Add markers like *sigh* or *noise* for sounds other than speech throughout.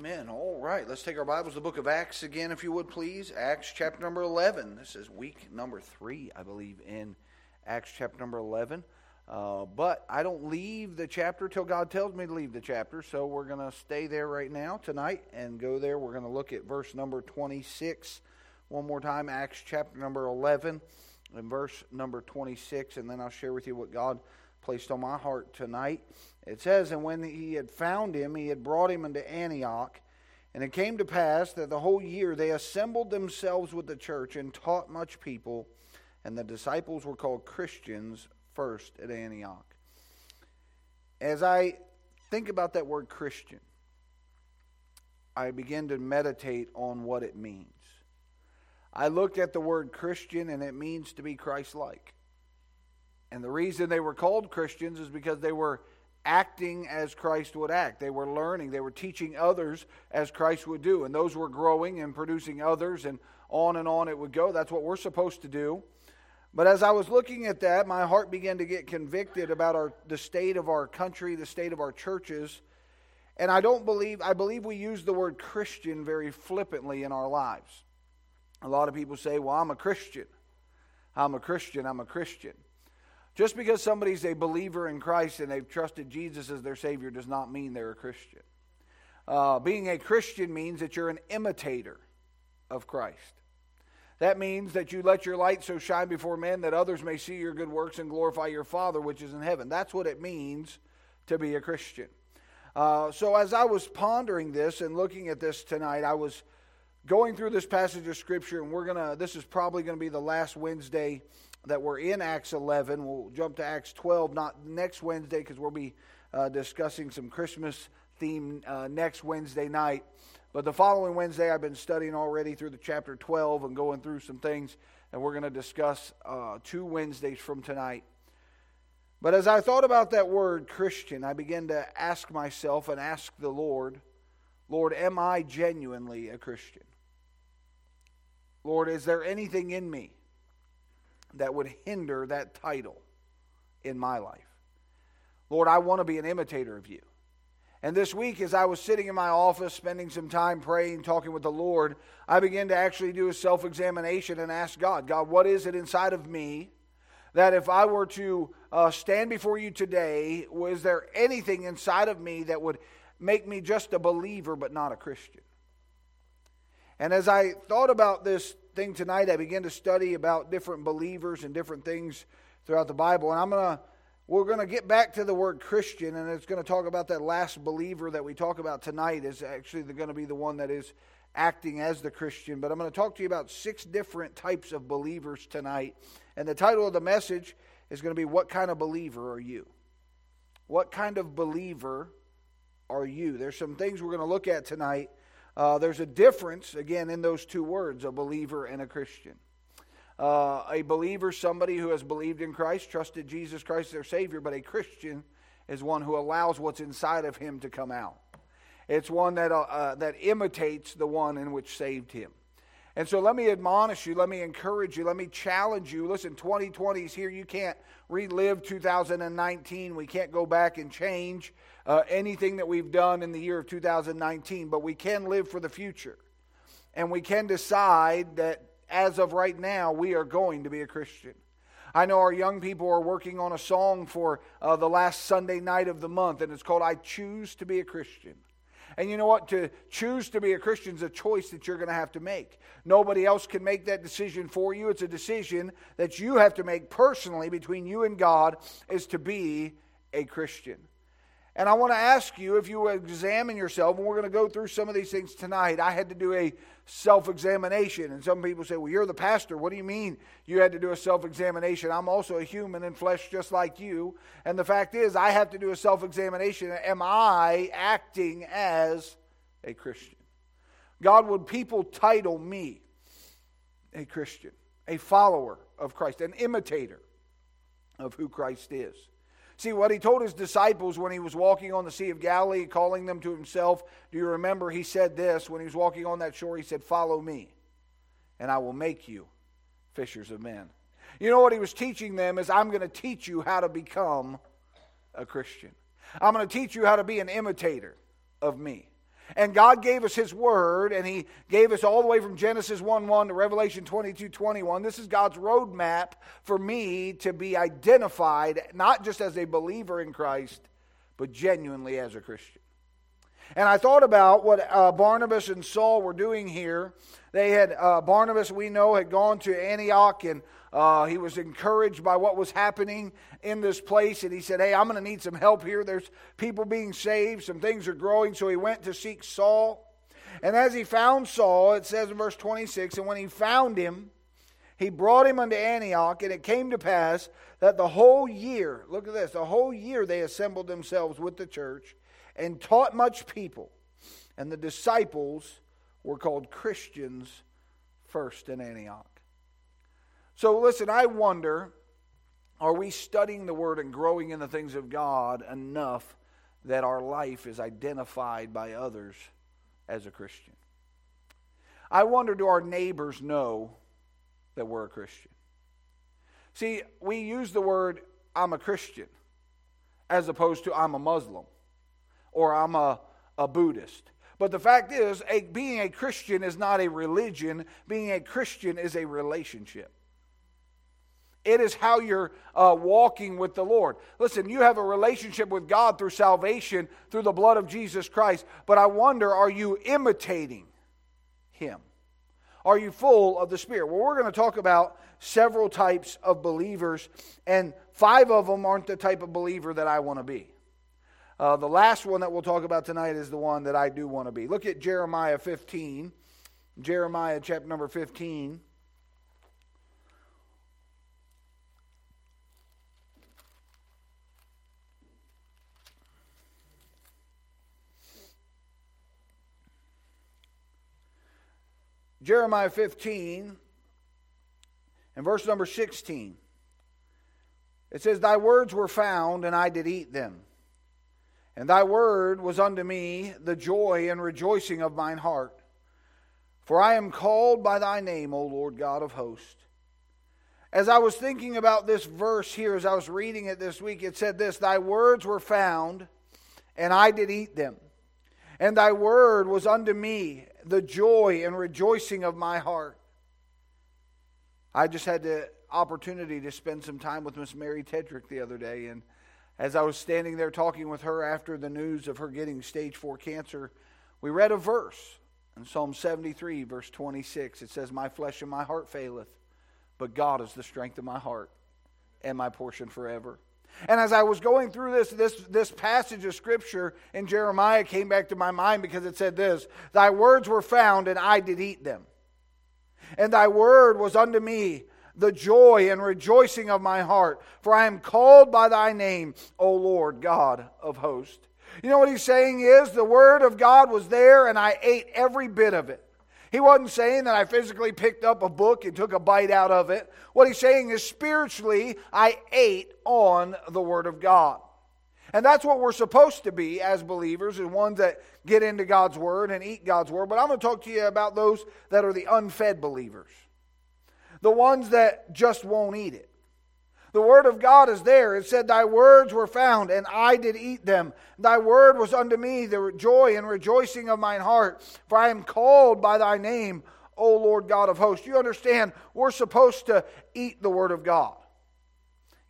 Amen. All right, let's take our Bibles, the book of Acts again, if you would please. Acts chapter number 11. This is week number three, I believe, in Acts chapter number 11. Uh, but I don't leave the chapter till God tells me to leave the chapter, so we're going to stay there right now tonight and go there. We're going to look at verse number 26 one more time, Acts chapter number 11 and verse number 26, and then I'll share with you what God placed on my heart tonight. It says, And when he had found him, he had brought him into Antioch. And it came to pass that the whole year they assembled themselves with the church and taught much people, and the disciples were called Christians first at Antioch. As I think about that word Christian, I begin to meditate on what it means. I looked at the word Christian, and it means to be Christ like. And the reason they were called Christians is because they were acting as Christ would act. They were learning, they were teaching others as Christ would do. And those were growing and producing others, and on and on it would go. That's what we're supposed to do. But as I was looking at that, my heart began to get convicted about our, the state of our country, the state of our churches. And I don't believe, I believe we use the word Christian very flippantly in our lives. A lot of people say, Well, I'm a Christian. I'm a Christian. I'm a Christian. Just because somebody's a believer in Christ and they've trusted Jesus as their Savior does not mean they're a Christian. Uh, being a Christian means that you're an imitator of Christ. That means that you let your light so shine before men that others may see your good works and glorify your Father which is in heaven. That's what it means to be a Christian. Uh, so, as I was pondering this and looking at this tonight, I was going through this passage of Scripture, and we're going to, this is probably going to be the last Wednesday that we're in Acts 11. We'll jump to Acts 12, not next Wednesday, because we'll be uh, discussing some Christmas theme uh, next Wednesday night. But the following Wednesday, I've been studying already through the chapter 12 and going through some things, and we're going to discuss uh, two Wednesdays from tonight. But as I thought about that word Christian, I began to ask myself and ask the Lord, Lord, am I genuinely a Christian? Lord, is there anything in me that would hinder that title in my life? Lord, I want to be an imitator of you. And this week, as I was sitting in my office, spending some time praying, talking with the Lord, I began to actually do a self examination and ask God, God, what is it inside of me that if I were to uh, stand before you today, was there anything inside of me that would make me just a believer but not a Christian? And as I thought about this thing tonight, I began to study about different believers and different things throughout the Bible. And I'm to we're to get back to the word Christian, and it's to talk about that last believer that we talk about tonight is actually to be the one that is acting as the Christian. But I'm to talk to you about six different types of believers tonight. And the title of the message is to be What Kind of Believer Are You? What kind of believer are you? There's some things we're going to look at tonight uh, there's a difference, again, in those two words a believer and a Christian. Uh, a believer, somebody who has believed in Christ, trusted Jesus Christ as their Savior, but a Christian is one who allows what's inside of him to come out. It's one that, uh, uh that imitates the one in which saved him. And so let me admonish you, let me encourage you, let me challenge you. Listen, 2020 is here. You can't relive 2019. We can't go back and change uh, anything that we've done in the year of 2019, but we can live for the future. And we can decide that as of right now, we are going to be a Christian. I know our young people are working on a song for uh, the last Sunday night of the month, and it's called I Choose to Be a Christian. And you know what? To choose to be a Christian is a choice that you're going to have to make. Nobody else can make that decision for you. It's a decision that you have to make personally between you and God is to be a Christian. And I want to ask you if you examine yourself, and we're going to go through some of these things tonight. I had to do a self examination. And some people say, Well, you're the pastor. What do you mean you had to do a self examination? I'm also a human in flesh just like you. And the fact is, I have to do a self examination. Am I acting as a Christian? God, would people title me a Christian, a follower of Christ, an imitator of who Christ is? See, what he told his disciples when he was walking on the Sea of Galilee, calling them to himself, do you remember he said this when he was walking on that shore? He said, Follow me, and I will make you fishers of men. You know what he was teaching them is, I'm going to teach you how to become a Christian. I'm going to teach you how to be an imitator of me. And God gave us His Word, and He gave us all the way from Genesis 1 1 to Revelation 22 21. This is God's roadmap for me to be identified, not just as a believer in Christ, but genuinely as a Christian. And I thought about what uh, Barnabas and Saul were doing here. They had, uh, Barnabas, we know, had gone to Antioch and uh, he was encouraged by what was happening in this place. And he said, Hey, I'm going to need some help here. There's people being saved, some things are growing. So he went to seek Saul. And as he found Saul, it says in verse 26, and when he found him, he brought him unto Antioch, and it came to pass that the whole year, look at this, the whole year they assembled themselves with the church and taught much people. And the disciples were called Christians first in Antioch. So, listen, I wonder are we studying the Word and growing in the things of God enough that our life is identified by others as a Christian? I wonder do our neighbors know that we're a Christian? See, we use the word I'm a Christian as opposed to I'm a Muslim or I'm a, a Buddhist. But the fact is, a, being a Christian is not a religion, being a Christian is a relationship. It is how you're uh, walking with the Lord. Listen, you have a relationship with God through salvation, through the blood of Jesus Christ. But I wonder, are you imitating Him? Are you full of the Spirit? Well, we're going to talk about several types of believers, and five of them aren't the type of believer that I want to be. Uh, the last one that we'll talk about tonight is the one that I do want to be. Look at Jeremiah 15. Jeremiah chapter number 15. Jeremiah 15 and verse number 16. It says, Thy words were found, and I did eat them. And thy word was unto me the joy and rejoicing of mine heart. For I am called by thy name, O Lord God of hosts. As I was thinking about this verse here, as I was reading it this week, it said this Thy words were found, and I did eat them. And thy word was unto me the joy and rejoicing of my heart. I just had the opportunity to spend some time with Miss Mary Tedrick the other day, and as I was standing there talking with her after the news of her getting stage four cancer, we read a verse in Psalm 73, verse 26. It says, My flesh and my heart faileth, but God is the strength of my heart and my portion forever. And as I was going through this, this, this passage of scripture in Jeremiah came back to my mind because it said this Thy words were found, and I did eat them. And thy word was unto me the joy and rejoicing of my heart, for I am called by thy name, O Lord God of hosts. You know what he's saying is the word of God was there and I ate every bit of it. He wasn't saying that I physically picked up a book and took a bite out of it. What he's saying is spiritually, I ate on the Word of God. And that's what we're supposed to be as believers, and ones that get into God's Word and eat God's Word. But I'm going to talk to you about those that are the unfed believers the ones that just won't eat it. The word of God is there. It said, Thy words were found, and I did eat them. Thy word was unto me the joy and rejoicing of mine heart, for I am called by thy name, O Lord God of hosts. You understand, we're supposed to eat the word of God.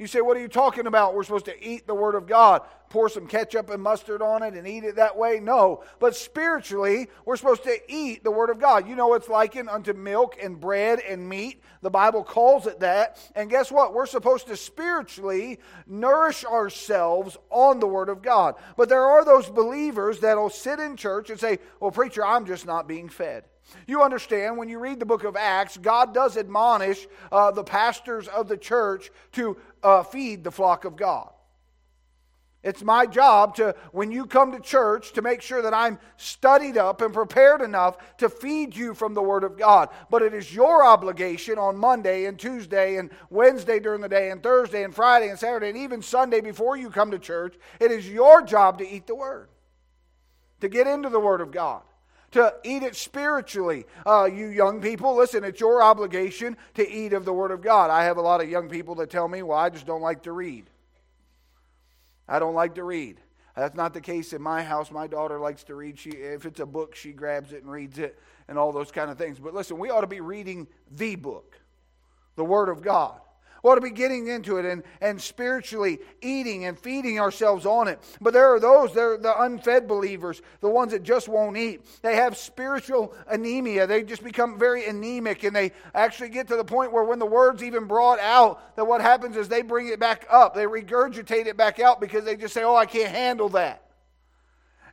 You say, What are you talking about? We're supposed to eat the Word of God, pour some ketchup and mustard on it and eat it that way? No. But spiritually, we're supposed to eat the Word of God. You know, it's likened unto milk and bread and meat. The Bible calls it that. And guess what? We're supposed to spiritually nourish ourselves on the Word of God. But there are those believers that'll sit in church and say, Well, preacher, I'm just not being fed. You understand, when you read the book of Acts, God does admonish uh, the pastors of the church to uh, feed the flock of God. It's my job to, when you come to church, to make sure that I'm studied up and prepared enough to feed you from the Word of God. But it is your obligation on Monday and Tuesday and Wednesday during the day and Thursday and Friday and Saturday and even Sunday before you come to church. It is your job to eat the Word, to get into the Word of God to eat it spiritually. Uh, you young people, listen, it's your obligation to eat of the Word of God. I have a lot of young people that tell me, well, I just don't like to read. I don't like to read. That's not the case in my house. My daughter likes to read. She, if it's a book, she grabs it and reads it and all those kind of things. But listen, we ought to be reading the book, the Word of God. We ought to be getting into it and, and spiritually eating and feeding ourselves on it. But there are those, they're the unfed believers, the ones that just won't eat. They have spiritual anemia. They just become very anemic and they actually get to the point where when the word's even brought out, that what happens is they bring it back up. They regurgitate it back out because they just say, oh, I can't handle that.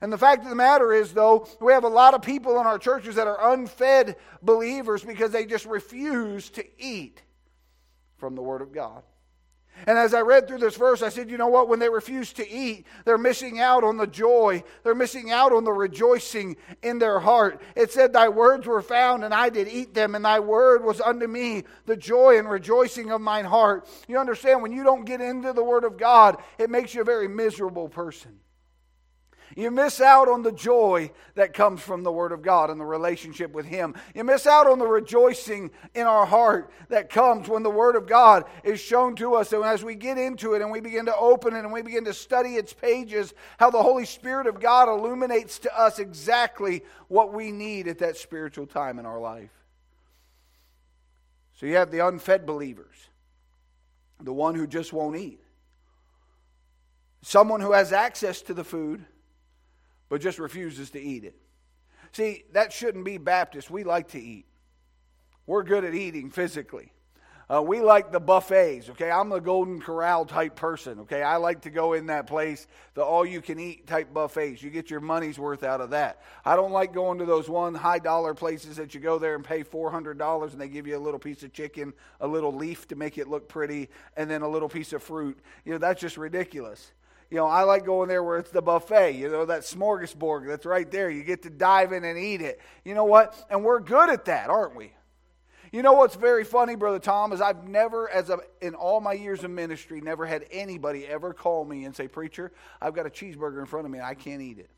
And the fact of the matter is, though, we have a lot of people in our churches that are unfed believers because they just refuse to eat from the Word of God. And as I read through this verse, I said, you know what? When they refuse to eat, they're missing out on the joy. They're missing out on the rejoicing in their heart. It said, Thy words were found, and I did eat them, and thy word was unto me the joy and rejoicing of mine heart. You understand, when you don't get into the Word of God, it makes you a very miserable person. You miss out on the joy that comes from the Word of God and the relationship with Him. You miss out on the rejoicing in our heart that comes when the Word of God is shown to us. And as we get into it and we begin to open it and we begin to study its pages, how the Holy Spirit of God illuminates to us exactly what we need at that spiritual time in our life. So you have the unfed believers, the one who just won't eat, someone who has access to the food but just refuses to eat it. See, that shouldn't be Baptist. We like to eat. We're good at eating physically. Uh, we like the buffets, okay? I'm the Golden Corral type person, okay? I like to go in that place, the all you can eat type buffets. You get your money's worth out of that. I don't like going to those one high dollar places that you go there and pay $400 and they give you a little piece of chicken, a little leaf to make it look pretty, and then a little piece of fruit. You know, that's just ridiculous. You know, I like going there where it's the buffet, you know, that smorgasbord that's right there. You get to dive in and eat it. You know what? And we're good at that, aren't we? You know what's very funny, Brother Tom, is I've never, as a, in all my years of ministry, never had anybody ever call me and say, Preacher, I've got a cheeseburger in front of me and I can't eat it.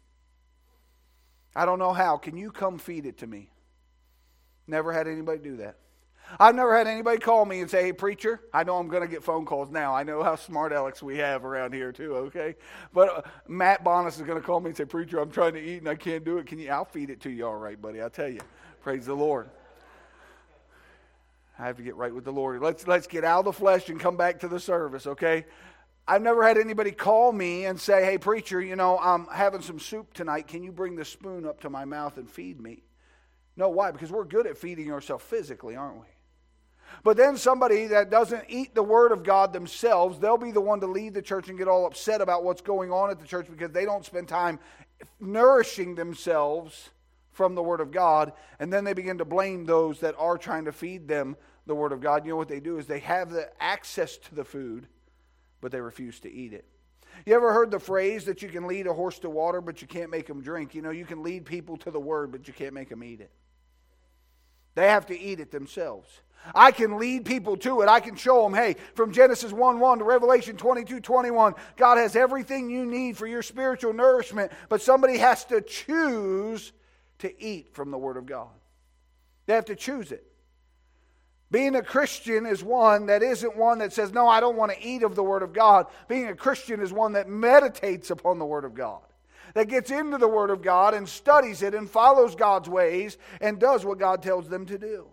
I don't know how. Can you come feed it to me? Never had anybody do that. I've never had anybody call me and say, hey, preacher, I know I'm going to get phone calls now. I know how smart Alex we have around here, too, okay? But uh, Matt Bonas is going to call me and say, preacher, I'm trying to eat and I can't do it. Can you? I'll feed it to you all right, buddy. I'll tell you. Praise the Lord. I have to get right with the Lord. Let's, let's get out of the flesh and come back to the service, okay? I've never had anybody call me and say, hey, preacher, you know, I'm having some soup tonight. Can you bring the spoon up to my mouth and feed me? No, why? Because we're good at feeding ourselves physically, aren't we? But then somebody that doesn't eat the Word of God themselves, they'll be the one to lead the church and get all upset about what's going on at the church because they don't spend time nourishing themselves from the Word of God. And then they begin to blame those that are trying to feed them the Word of God. You know what they do is they have the access to the food, but they refuse to eat it. You ever heard the phrase that you can lead a horse to water, but you can't make them drink? You know, you can lead people to the Word, but you can't make them eat it. They have to eat it themselves. I can lead people to it. I can show them, hey, from Genesis 1 1 to Revelation 22 21, God has everything you need for your spiritual nourishment, but somebody has to choose to eat from the Word of God. They have to choose it. Being a Christian is one that isn't one that says, No, I don't want to eat of the Word of God. Being a Christian is one that meditates upon the Word of God, that gets into the Word of God and studies it and follows God's ways and does what God tells them to do.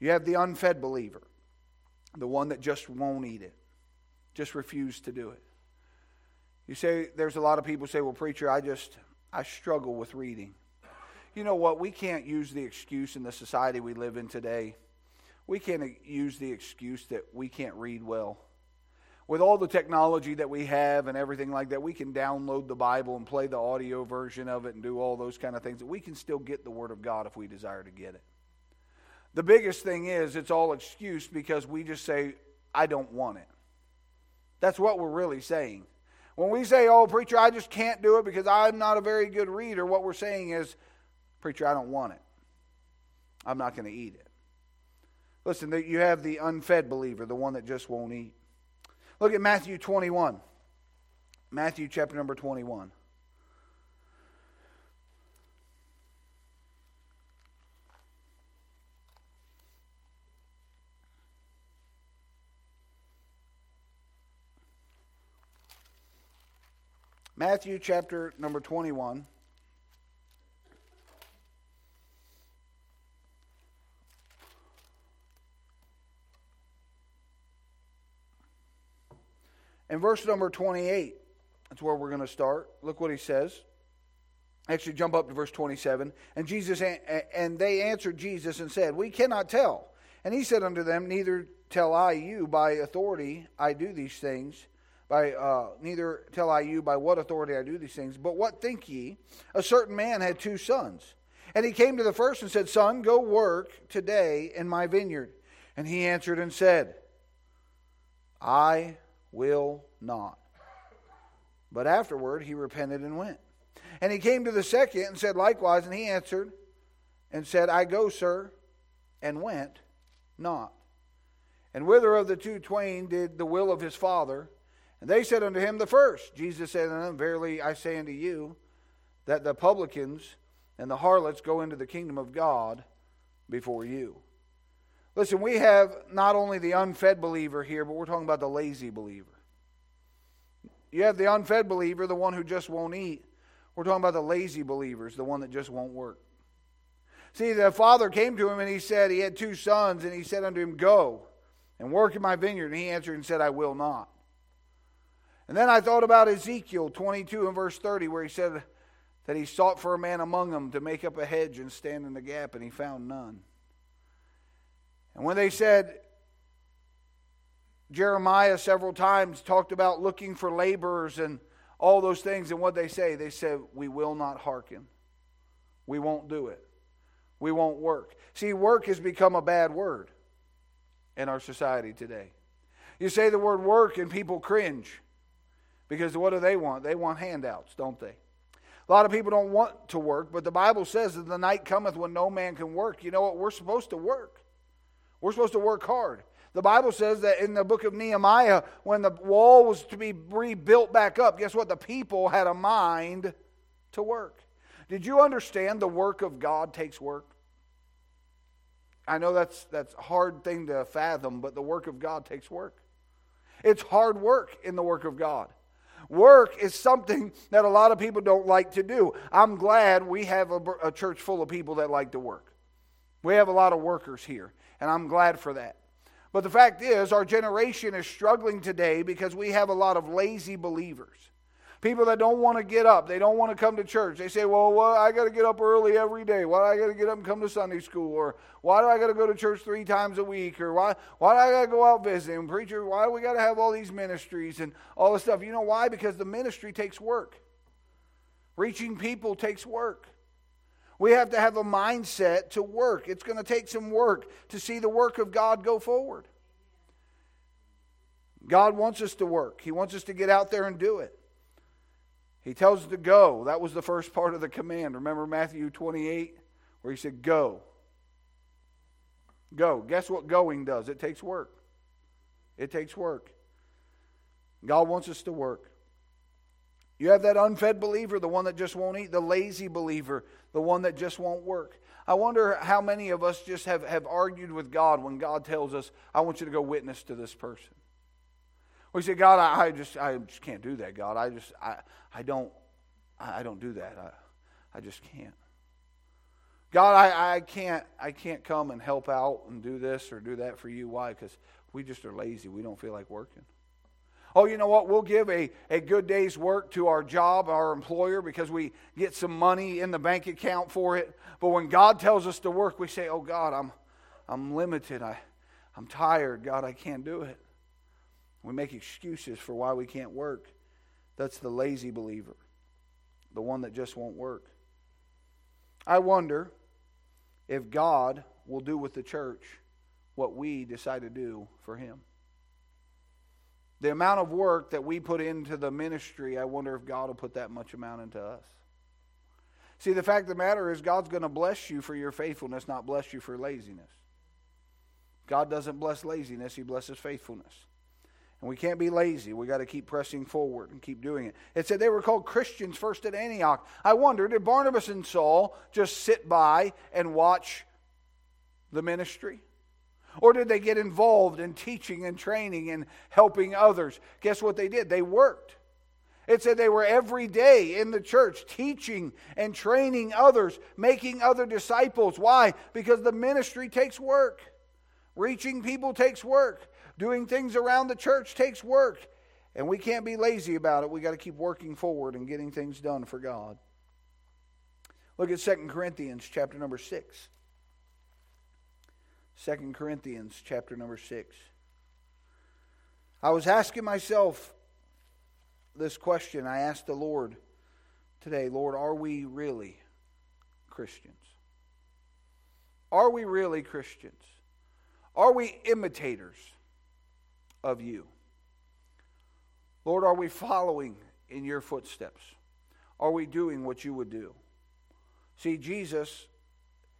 You have the unfed believer, the one that just won't eat it, just refuse to do it. You say, there's a lot of people say, well, preacher, I just, I struggle with reading. You know what? We can't use the excuse in the society we live in today. We can't use the excuse that we can't read well. With all the technology that we have and everything like that, we can download the Bible and play the audio version of it and do all those kind of things. We can still get the Word of God if we desire to get it. The biggest thing is it's all excuse because we just say, I don't want it. That's what we're really saying. When we say, oh, preacher, I just can't do it because I'm not a very good reader, what we're saying is, preacher, I don't want it. I'm not going to eat it. Listen, you have the unfed believer, the one that just won't eat. Look at Matthew 21. Matthew chapter number 21. Matthew chapter number 21. In verse number 28, that's where we're going to start. Look what he says. Actually, jump up to verse 27. And Jesus and they answered Jesus and said, We cannot tell. And he said unto them, Neither tell I you by authority I do these things. By uh, neither tell I you by what authority I do these things. But what think ye? A certain man had two sons. And he came to the first and said, Son, go work today in my vineyard. And he answered and said, I will not. But afterward he repented and went. And he came to the second and said likewise, and he answered and said, I go, sir, and went not. And whither of the two twain did the will of his father? And they said unto him, The first. Jesus said unto them, Verily I say unto you, that the publicans and the harlots go into the kingdom of God before you. Listen, we have not only the unfed believer here, but we're talking about the lazy believer. You have the unfed believer, the one who just won't eat. We're talking about the lazy believers, the one that just won't work. See, the father came to him and he said, he had two sons, and he said unto him, Go and work in my vineyard. And he answered and said, I will not. And then I thought about Ezekiel 22 and verse 30, where he said that he sought for a man among them to make up a hedge and stand in the gap, and he found none. And when they said, Jeremiah several times talked about looking for laborers and all those things, and what they say? They said, We will not hearken. We won't do it. We won't work. See, work has become a bad word in our society today. You say the word work, and people cringe because what do they want? They want handouts, don't they? A lot of people don't want to work, but the Bible says that the night cometh when no man can work. You know what? We're supposed to work. We're supposed to work hard. The Bible says that in the book of Nehemiah, when the wall was to be rebuilt back up, guess what? The people had a mind to work. Did you understand the work of God takes work? I know that's that's a hard thing to fathom, but the work of God takes work. It's hard work in the work of God. Work is something *laughs* that a lot of people don't like to do. I'm glad we have a, a church full of people that like to work. We have a lot of workers here and I'm glad for that. But the fact is, our generation is struggling today because we have a lot of lazy believers. People that don't want to get up, they don't want to come to church. They say, well, well I got to get up early every day. Why do I got to get up and come to Sunday school? Or why do I got to go to church three times a week? Or why, why do I got to go out visiting? Preacher, why do we got to have all these ministries and all this stuff? You know why? Because the ministry takes work. Reaching people takes work. We have to have a mindset to work. It's going to take some work to see the work of God go forward. God wants us to work, He wants us to get out there and do it. He tells us to go. That was the first part of the command. Remember Matthew 28, where He said, Go. Go. Guess what going does? It takes work. It takes work. God wants us to work. You have that unfed believer, the one that just won't eat, the lazy believer, the one that just won't work. I wonder how many of us just have, have argued with God when God tells us, I want you to go witness to this person. We say, God, I, I just I just can't do that, God. I just I, I don't I don't do that. I, I just can't. God, I, I can't I can't come and help out and do this or do that for you. Why? Because we just are lazy. We don't feel like working. Oh, you know what? We'll give a, a good day's work to our job, our employer, because we get some money in the bank account for it. But when God tells us to work, we say, Oh, God, I'm, I'm limited. I, I'm tired. God, I can't do it. We make excuses for why we can't work. That's the lazy believer, the one that just won't work. I wonder if God will do with the church what we decide to do for Him. The amount of work that we put into the ministry, I wonder if God will put that much amount into us. See, the fact of the matter is, God's going to bless you for your faithfulness, not bless you for laziness. God doesn't bless laziness, He blesses faithfulness. And we can't be lazy. We got to keep pressing forward and keep doing it. It said they were called Christians first at Antioch. I wonder, did Barnabas and Saul just sit by and watch the ministry? Or did they get involved in teaching and training and helping others? Guess what they did? They worked. It said they were every day in the church teaching and training others, making other disciples. Why? Because the ministry takes work. Reaching people takes work. Doing things around the church takes work. And we can't be lazy about it. We got to keep working forward and getting things done for God. Look at 2 Corinthians chapter number 6. 2 Corinthians chapter number 6. I was asking myself this question. I asked the Lord today, Lord, are we really Christians? Are we really Christians? Are we imitators of you? Lord, are we following in your footsteps? Are we doing what you would do? See, Jesus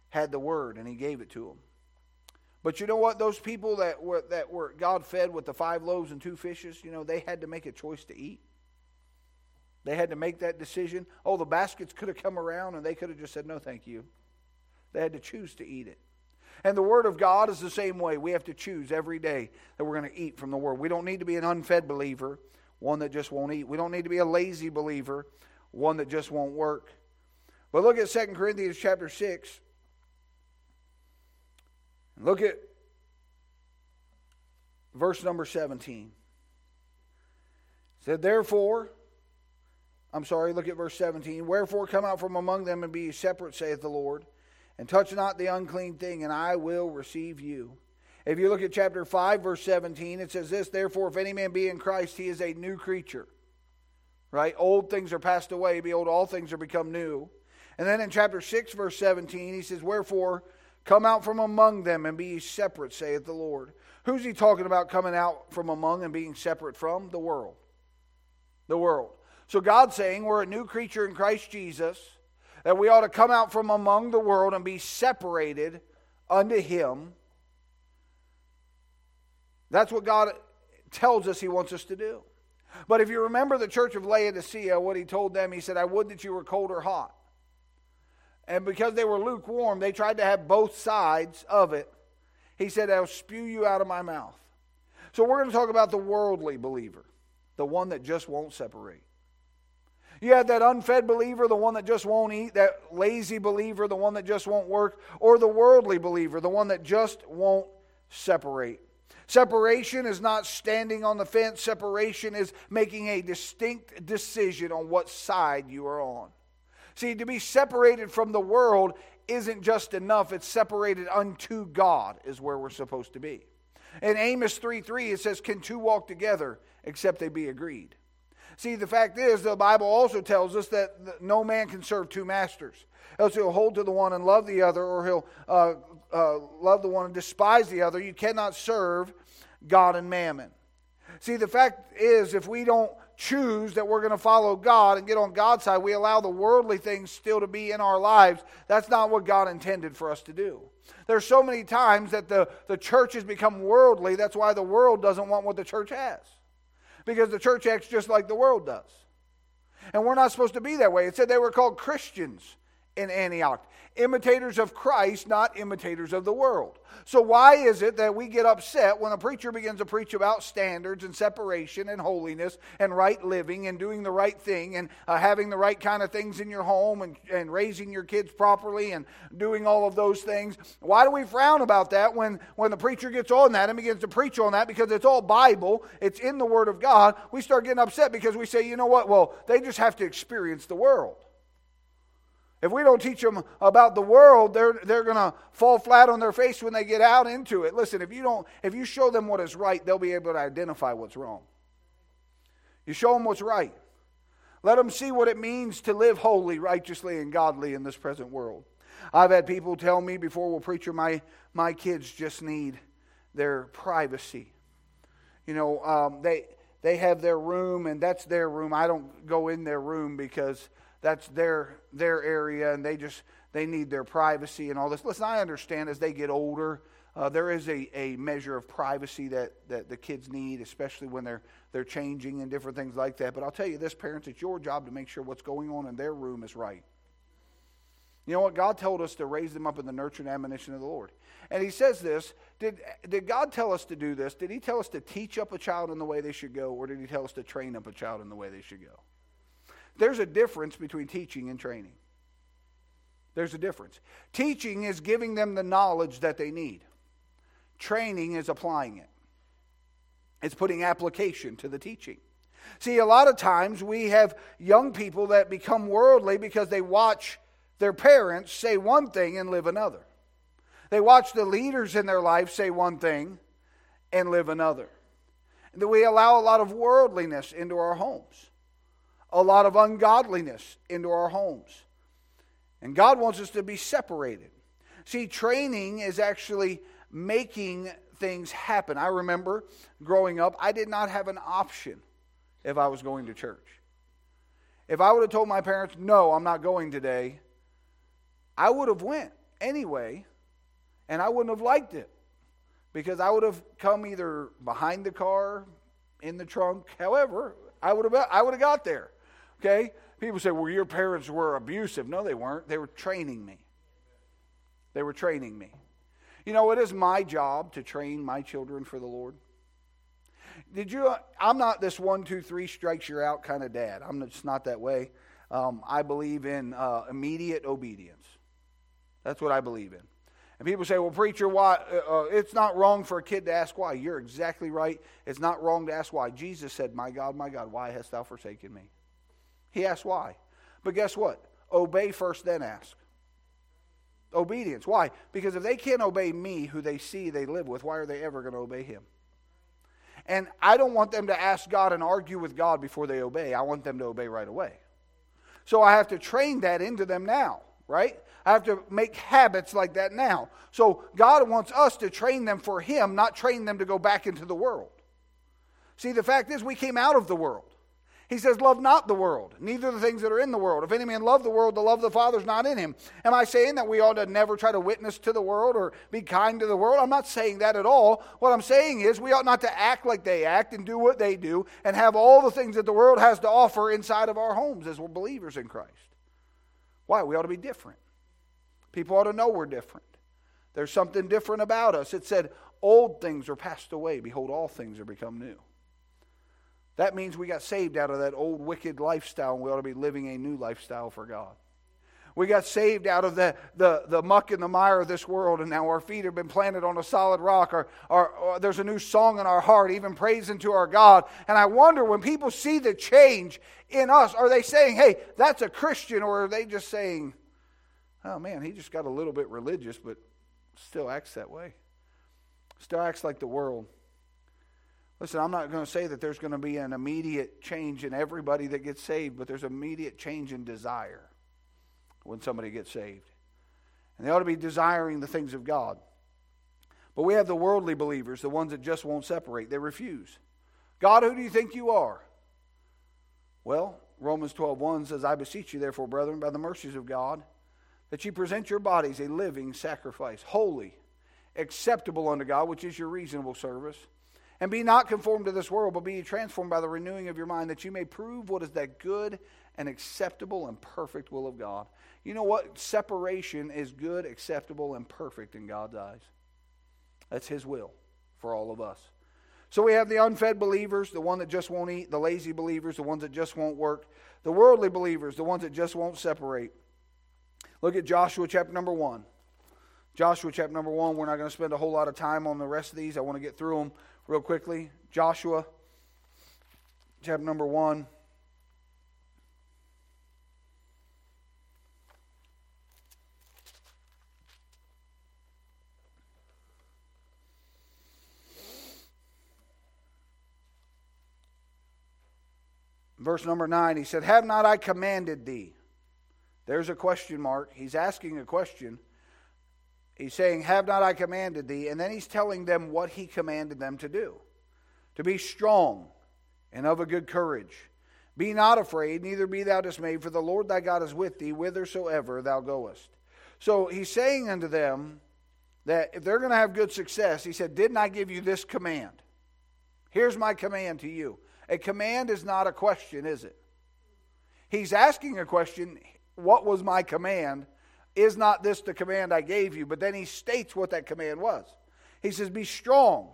had the word and he gave it to them. But you know what? Those people that were, that were God fed with the five loaves and two fishes, you know, they had to make a choice to eat. They had to make that decision. Oh, the baskets could have come around and they could have just said, no, thank you. They had to choose to eat it. And the Word of God is the same way. We have to choose every day that we're going to eat from the Word. We don't need to be an unfed believer, one that just won't eat. We don't need to be a lazy believer, one that just won't work. But look at 2 Corinthians chapter 6. Look at verse number 17. It said, Therefore, I'm sorry, look at verse 17. Wherefore come out from among them and be separate, saith the Lord, and touch not the unclean thing, and I will receive you. If you look at chapter 5, verse 17, it says this Therefore, if any man be in Christ, he is a new creature. Right? Old things are passed away. Behold, all things are become new. And then in chapter 6, verse 17, he says, Wherefore come out from among them and be ye separate, saith the Lord. Who's he talking about coming out from among and being separate from? The world. The world. So God's saying we're a new creature in Christ Jesus, that we ought to come out from among the world and be separated unto him. That's what God tells us he wants us to do. But if you remember the church of Laodicea, what he told them, he said, I would that you were cold or hot. And because they were lukewarm, they tried to have both sides of it. He said, I'll spew you out of my mouth. So we're going to talk about the worldly believer, the one that just won't separate. You have that unfed believer, the one that just won't eat, that lazy believer, the one that just won't work, or the worldly believer, the one that just won't separate. Separation is not standing on the fence, separation is making a distinct decision on what side you are on. See, to be separated from the world isn't just enough, it's separated unto God, is where we're supposed to be. In Amos 3 3, it says, Can two walk together except they be agreed? See, the fact is, the Bible also tells us that no man can serve two masters. Else he'll hold to the one and love the other, or he'll uh, uh, love the one and despise the other. You cannot serve God and mammon. See, the fact is, if we don't choose that we're going to follow God and get on God's side, we allow the worldly things still to be in our lives. That's not what God intended for us to do. There's so many times that the, the church has become worldly. That's why the world doesn't want what the church has. Because the church acts just like the world does. And we're not supposed to be that way. It said they were called Christians in Antioch imitators of Christ, not imitators of the world. So, why is it that we get upset when a preacher begins to preach about standards and separation and holiness and right living and doing the right thing and uh, having the right kind of things in your home and, and raising your kids properly and doing all of those things? Why do we frown about that when, when the preacher gets on that and begins to preach on that because it's all Bible, it's in the Word of God? We start getting upset because we say, you know what? Well, they just have to experience the world. If we don't teach them about the world, they're, they're going to fall flat on their face when they get out into it. Listen, if you, don't, if you show them what is right, they'll be able to identify what's wrong. You show them what's right. Let them see what it means to live holy, righteously, and godly in this present world. I've had people tell me before, well, preacher, my, my kids just need their privacy. You know, um, they, they have their room, and that's their room. I don't go in their room because that's their their area and they just they need their privacy and all this. Listen i understand as they get older uh, there is a, a measure of privacy that, that the kids need especially when they're they're changing and different things like that. But i'll tell you this parents it's your job to make sure what's going on in their room is right. You know what? God told us to raise them up in the nurture and admonition of the lord. And he says this did, did god tell us to do this? Did he tell us to teach up a child in the way they should go or did he tell us to train up a child in the way they should go There's a difference between teaching and training. There's a difference. Teaching is giving them the knowledge that they need, training is applying it, it's putting application to the teaching. See, a lot of times we have young people that become worldly because they watch their parents say one thing and live another. They watch the leaders in their life say one thing and live another. And that we allow a lot of worldliness into our homes, a lot of ungodliness into our homes. And God wants us to be separated. See, training is actually making things happen. I remember growing up, I did not have an option if I was going to church. If I would have told my parents, "No, I'm not going today," I would have went anyway, and I wouldn't have liked it because I would have come either behind the car, in the trunk, however, I would have I would have got there. Okay? People say, "Well, your parents were abusive." No, they weren't. They were training me. They were training me. You know, it is my job to train my children for the Lord. Did you? I'm not this one, two, three strikes you're out kind of dad. I'm just not that way. Um, I believe in uh, immediate obedience. That's what I believe in. And people say, well, preacher, why? Uh, uh, it's not wrong for a kid to ask why. You're exactly right. It's not wrong to ask why. Jesus said, My God, my God, why hast thou forsaken me? He asked why. But guess what? Obey first, then ask. Obedience. Why? Because if they can't obey me, who they see they live with, why are they ever going to obey him? And I don't want them to ask God and argue with God before they obey. I want them to obey right away. So I have to train that into them now, right? I have to make habits like that now. So God wants us to train them for Him, not train them to go back into the world. See, the fact is, we came out of the world. He says, Love not the world, neither the things that are in the world. If any man love the world, the love of the Father is not in him. Am I saying that we ought to never try to witness to the world or be kind to the world? I'm not saying that at all. What I'm saying is we ought not to act like they act and do what they do and have all the things that the world has to offer inside of our homes as we're believers in Christ. Why? We ought to be different. People ought to know we're different. There's something different about us. It said, Old things are passed away. Behold, all things are become new. That means we got saved out of that old wicked lifestyle and we ought to be living a new lifestyle for God. We got saved out of the, the, the muck and the mire of this world, and now our feet have been planted on a solid rock. Or, or, or, there's a new song in our heart, even praising to our God. And I wonder when people see the change in us, are they saying, hey, that's a Christian, or are they just saying, oh man, he just got a little bit religious, but still acts that way? Still acts like the world. Listen, I'm not going to say that there's going to be an immediate change in everybody that gets saved, but there's immediate change in desire when somebody gets saved. And they ought to be desiring the things of God. But we have the worldly believers, the ones that just won't separate. They refuse. God, who do you think you are? Well, Romans 12:1 says, I beseech you, therefore, brethren, by the mercies of God, that you present your bodies a living sacrifice, holy, acceptable unto God, which is your reasonable service. And be not conformed to this world, but be transformed by the renewing of your mind, that you may prove what is that good and acceptable and perfect will of God. You know what? Separation is good, acceptable, and perfect in God's eyes. That's His will for all of us. So we have the unfed believers, the one that just won't eat, the lazy believers, the ones that just won't work, the worldly believers, the ones that just won't separate. Look at Joshua chapter number 1. Joshua chapter number 1, we're not going to spend a whole lot of time on the rest of these. I want to get through them real quickly. Joshua, chapter number 1. Verse number 9, he said, Have not I commanded thee? There's a question mark. He's asking a question. He's saying, Have not I commanded thee? And then he's telling them what he commanded them to do to be strong and of a good courage. Be not afraid, neither be thou dismayed, for the Lord thy God is with thee whithersoever thou goest. So he's saying unto them that if they're going to have good success, he said, Didn't I give you this command? Here's my command to you. A command is not a question, is it? He's asking a question What was my command? Is not this the command I gave you? But then he states what that command was. He says, Be strong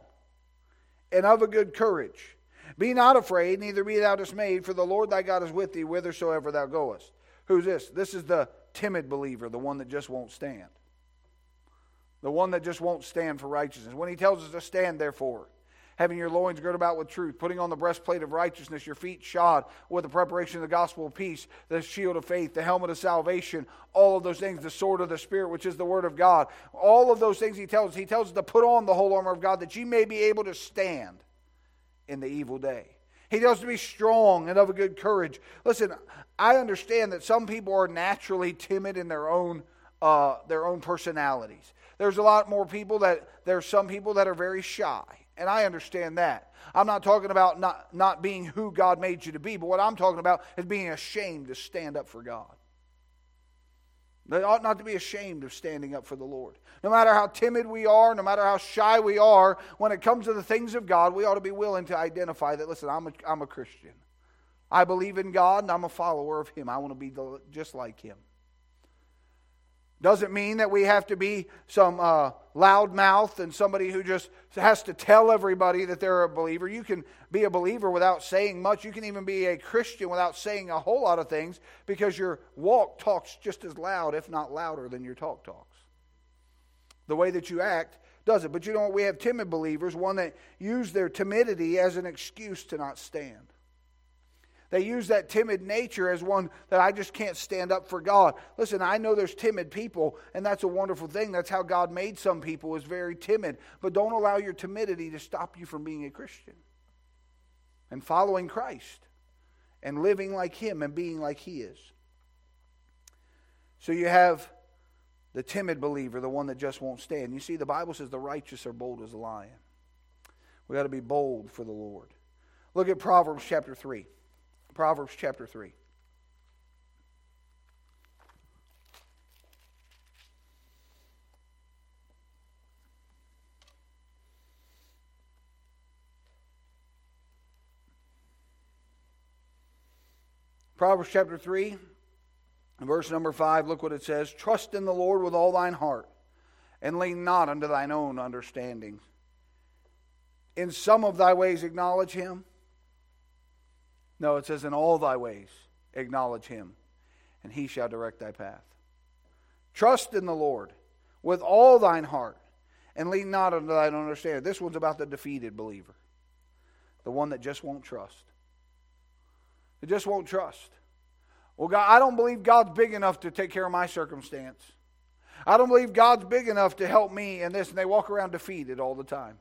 and of a good courage. Be not afraid, neither be thou dismayed, for the Lord thy God is with thee whithersoever thou goest. Who's this? This is the timid believer, the one that just won't stand. The one that just won't stand for righteousness. When he tells us to stand, therefore, having your loins girt about with truth, putting on the breastplate of righteousness, your feet shod with the preparation of the gospel of peace, the shield of faith, the helmet of salvation, all of those things, the sword of the Spirit, which is the word of God. All of those things he tells us. He tells us to put on the whole armor of God that you may be able to stand in the evil day. He tells us to be strong and of a good courage. Listen, I understand that some people are naturally timid in their own uh, their own personalities. There's a lot more people that there's some people that are very shy, and I understand that. I'm not talking about not, not being who God made you to be, but what I'm talking about is being ashamed to stand up for God. They ought not to be ashamed of standing up for the Lord. No matter how timid we are, no matter how shy we are, when it comes to the things of God, we ought to be willing to identify that, listen, I'm a, I'm a Christian. I believe in God and I'm a follower of Him. I want to be just like Him. Doesn't mean that we have to be some uh, loudmouth and somebody who just has to tell everybody that they're a believer. You can be a believer without saying much. You can even be a Christian without saying a whole lot of things because your walk talks just as loud, if not louder, than your talk talks. The way that you act does it. But you know what? We have timid believers, one that use their timidity as an excuse to not stand. They use that timid nature as one that I just can't stand up for God. Listen, I know there's timid people, and that's a wonderful thing. That's how God made some people, is very timid. But don't allow your timidity to stop you from being a Christian and following Christ and living like Him and being like He is. So you have the timid believer, the one that just won't stand. You see, the Bible says the righteous are bold as a lion. We got to be bold for the Lord. Look at Proverbs chapter 3. Proverbs chapter 3. Proverbs chapter 3, verse number 5, look what it says Trust in the Lord with all thine heart, and lean not unto thine own understanding. In some of thy ways acknowledge him, no, it says, In all thy ways acknowledge him, and he shall direct thy path. Trust in the Lord with all thine heart, and lean not unto thine understanding. This one's about the defeated believer, the one that just won't trust. It just won't trust. Well, God, I don't believe God's big enough to take care of my circumstance. I don't believe God's big enough to help me in this. And they walk around defeated all the time.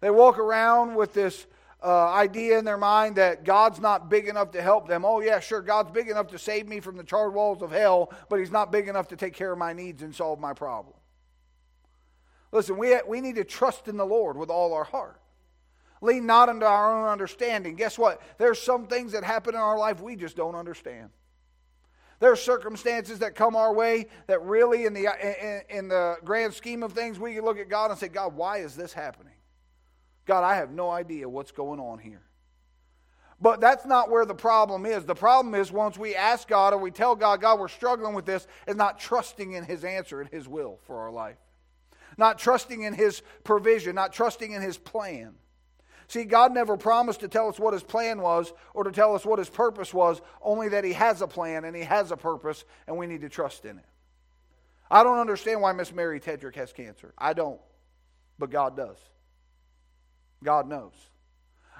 They walk around with this uh, idea in their mind that God's not big enough to help them. Oh, yeah, sure, God's big enough to save me from the charred walls of hell, but He's not big enough to take care of my needs and solve my problem. Listen, we, we need to trust in the Lord with all our heart. Lean not into our own understanding. Guess what? There's some things that happen in our life we just don't understand. There are circumstances that come our way that really, in the, in, in the grand scheme of things, we can look at God and say, God, why is this happening? God, I have no idea what's going on here. But that's not where the problem is. The problem is once we ask God or we tell God, God, we're struggling with this, is not trusting in His answer and His will for our life. Not trusting in His provision, not trusting in His plan. See, God never promised to tell us what His plan was or to tell us what His purpose was, only that He has a plan and He has a purpose, and we need to trust in it. I don't understand why Miss Mary Tedrick has cancer. I don't. But God does. God knows.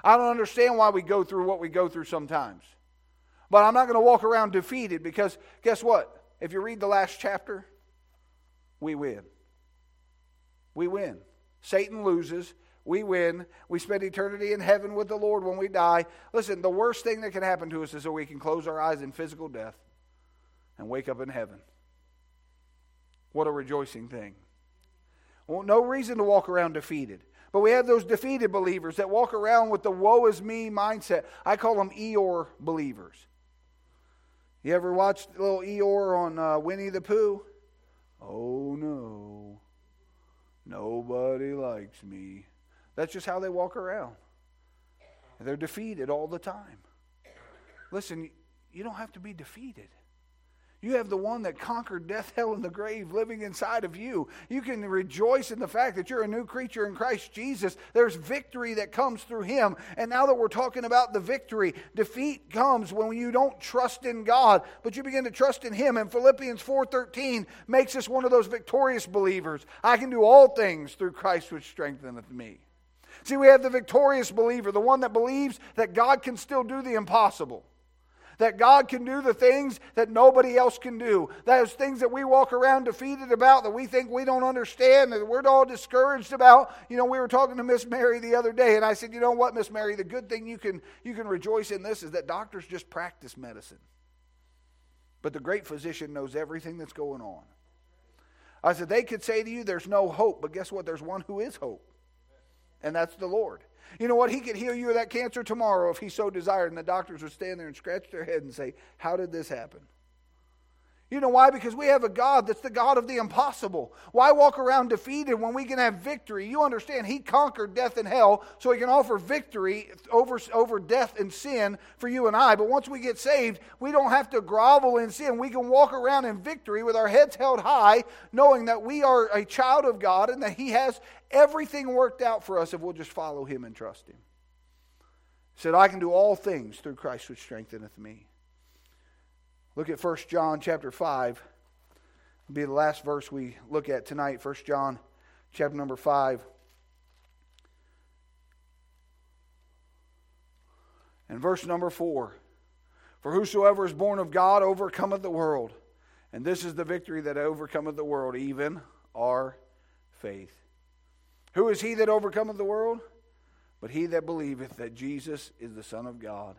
I don't understand why we go through what we go through sometimes. But I'm not going to walk around defeated because guess what? If you read the last chapter, we win. We win. Satan loses. We win. We spend eternity in heaven with the Lord when we die. Listen, the worst thing that can happen to us is that we can close our eyes in physical death and wake up in heaven. What a rejoicing thing. Well, no reason to walk around defeated. But we have those defeated believers that walk around with the woe is me mindset. I call them Eeyore believers. You ever watched little Eeyore on uh, Winnie the Pooh? Oh no, nobody likes me. That's just how they walk around. They're defeated all the time. Listen, you don't have to be defeated. You have the one that conquered death, *laughs* hell, and the grave living inside of you. You can rejoice in the fact that you're a new creature in Christ Jesus. There's victory that comes through Him. And now that we're talking about the victory, defeat comes when you don't trust in God, but you begin to trust in Him. And Philippians 4:13 makes us one of those victorious believers. I can do all things through Christ which strengtheneth me. See, we have the victorious believer, the one that believes that God can still do the impossible that God can do the things that nobody else can do. Those things that we walk around defeated about, that we think we don't understand, that we're all discouraged about. You know, we were talking to Miss Mary the other day, and I said, you know what, Miss Mary, the good thing you can you can rejoice in this is that doctors just practice medicine. But the great physician knows everything that's going on. I said, they could say to you, there's no hope, but guess what? There's one who is hope, and that's the Lord. You know what? He could heal you of that cancer tomorrow if he so desired. And the doctors would stand there and scratch their head and say, How did this happen? You know why? Because we have a God that's the God of the impossible. Why walk around defeated when we can have victory? You understand, He conquered death and hell, so He can offer victory over, over death and sin for you and I. But once we get saved, we don't have to grovel in sin. We can walk around in victory with our heads held high, knowing that we are a child of God and that He has everything worked out for us if we'll just follow Him and trust Him. He said, I can do all things through Christ which strengtheneth me. Look at 1 John chapter 5. It'll be the last verse we look at tonight, 1 John chapter number 5. And verse number 4 For whosoever is born of God overcometh the world. And this is the victory that overcometh the world, even our faith. Who is he that overcometh the world? But he that believeth that Jesus is the Son of God.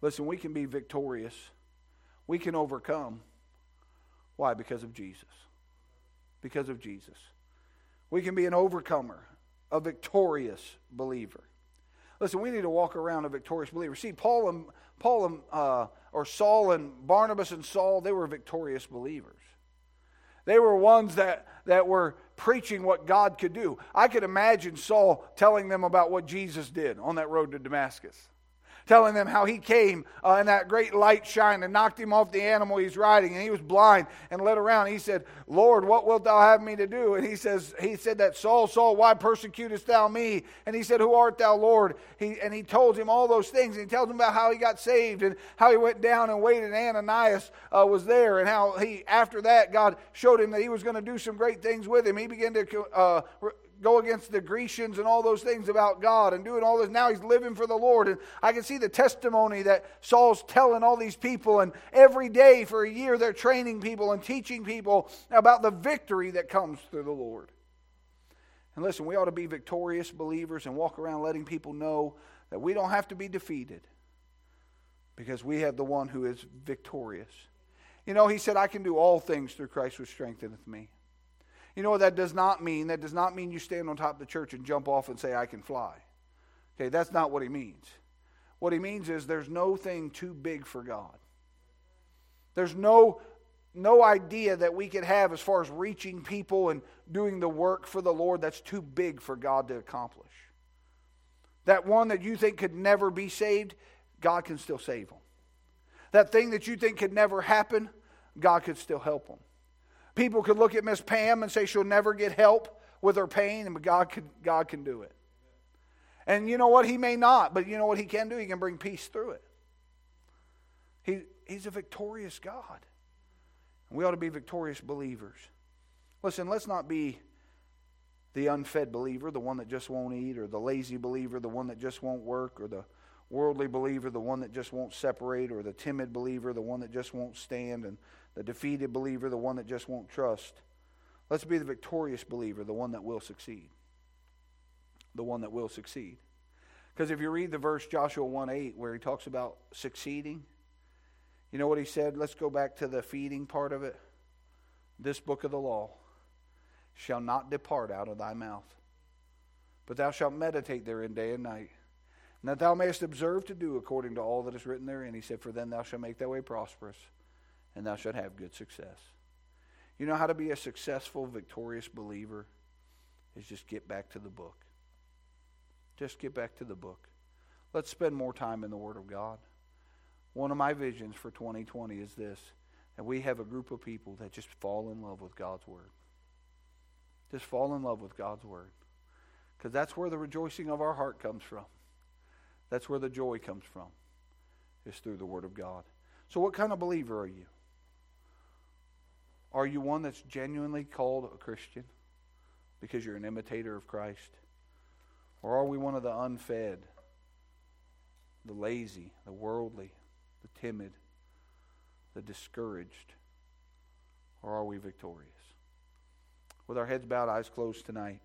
Listen, we can be victorious we can overcome. Why? Because of Jesus. Because of Jesus. We can be an overcomer, a victorious believer. Listen, we need to walk around a victorious believer. See, Paul and Paul and uh, or Saul and Barnabas and Saul, they were victorious believers. They were ones that, that were preaching what God could do. I could imagine Saul telling them about what Jesus did on that road to Damascus telling them how he came uh, and that great light shined and knocked him off the animal he's riding, and he was blind and led around. He said, Lord, what wilt thou have me to do? And he says, he said that Saul, Saul, why persecutest thou me? And he said, Who art thou, Lord? He, and he told him all those things, and he tells him about how he got saved and how he went down and waited, and Ananias uh, was there, and how he, after that, God showed him that he was going to do some great things with him. He began to uh, go against the Grecians and all those things about God and doing all this. Now he's living for the Lord. And I can see the testimony that Saul's telling all these people. And every day for a year, they're training people and teaching people about the victory that comes through the Lord. And listen, we ought to be victorious believers and walk around letting people know that we don't have to be defeated because we have the one who is victorious. You know, he said, I can do all things through Christ who strengtheneth me. You know what that does not mean? That does not mean you stand on top of the church and jump off and say, I can fly. Okay, that's not what he means. What he means is there's no thing too big for God. There's no, no idea that we could have as far as reaching people and doing the work for the Lord that's too big for God to accomplish. That one that you think could never be saved, God can still save them. That thing that you think could never happen, God could still help them. People could look at Miss Pam and say she'll never get help with her pain, and God can, God can do it. And you know what? He may not, but you know what he can do? He can bring peace through it. He, he's a victorious God. We ought to be victorious believers. Listen, let's not be the unfed believer, the one that just won't eat, or the lazy believer, the one that just won't work, or the worldly believer, the one that just won't separate, or the timid believer, the one that just won't stand and the defeated believer, the one that just won't trust. Let's be the victorious believer, the one that will succeed. The one that will succeed. Because if you read the verse Joshua 1 8, where he talks about succeeding, you know what he said? Let's go back to the feeding part of it. This book of the law shall not depart out of thy mouth, but thou shalt meditate therein day and night, and that thou mayest observe to do according to all that is written therein. He said, For then thou shalt make thy way prosperous and thou shalt have good success. You know how to be a successful, victorious believer? Is just get back to the book. Just get back to the book. Let's spend more time in the Word of God. One of my visions for 2020 is this And we have a group of people that just fall in love with God's Word. Just fall in love with God's Word. Because that's where the rejoicing of our heart comes from. That's where the joy comes from, is through the Word of God. So, what kind of believer are you? Are you one that's genuinely called a Christian because you're an imitator of Christ? Or are we one of the unfed, the lazy, the worldly, the timid, the discouraged? Or are we victorious? With our heads bowed, eyes closed tonight.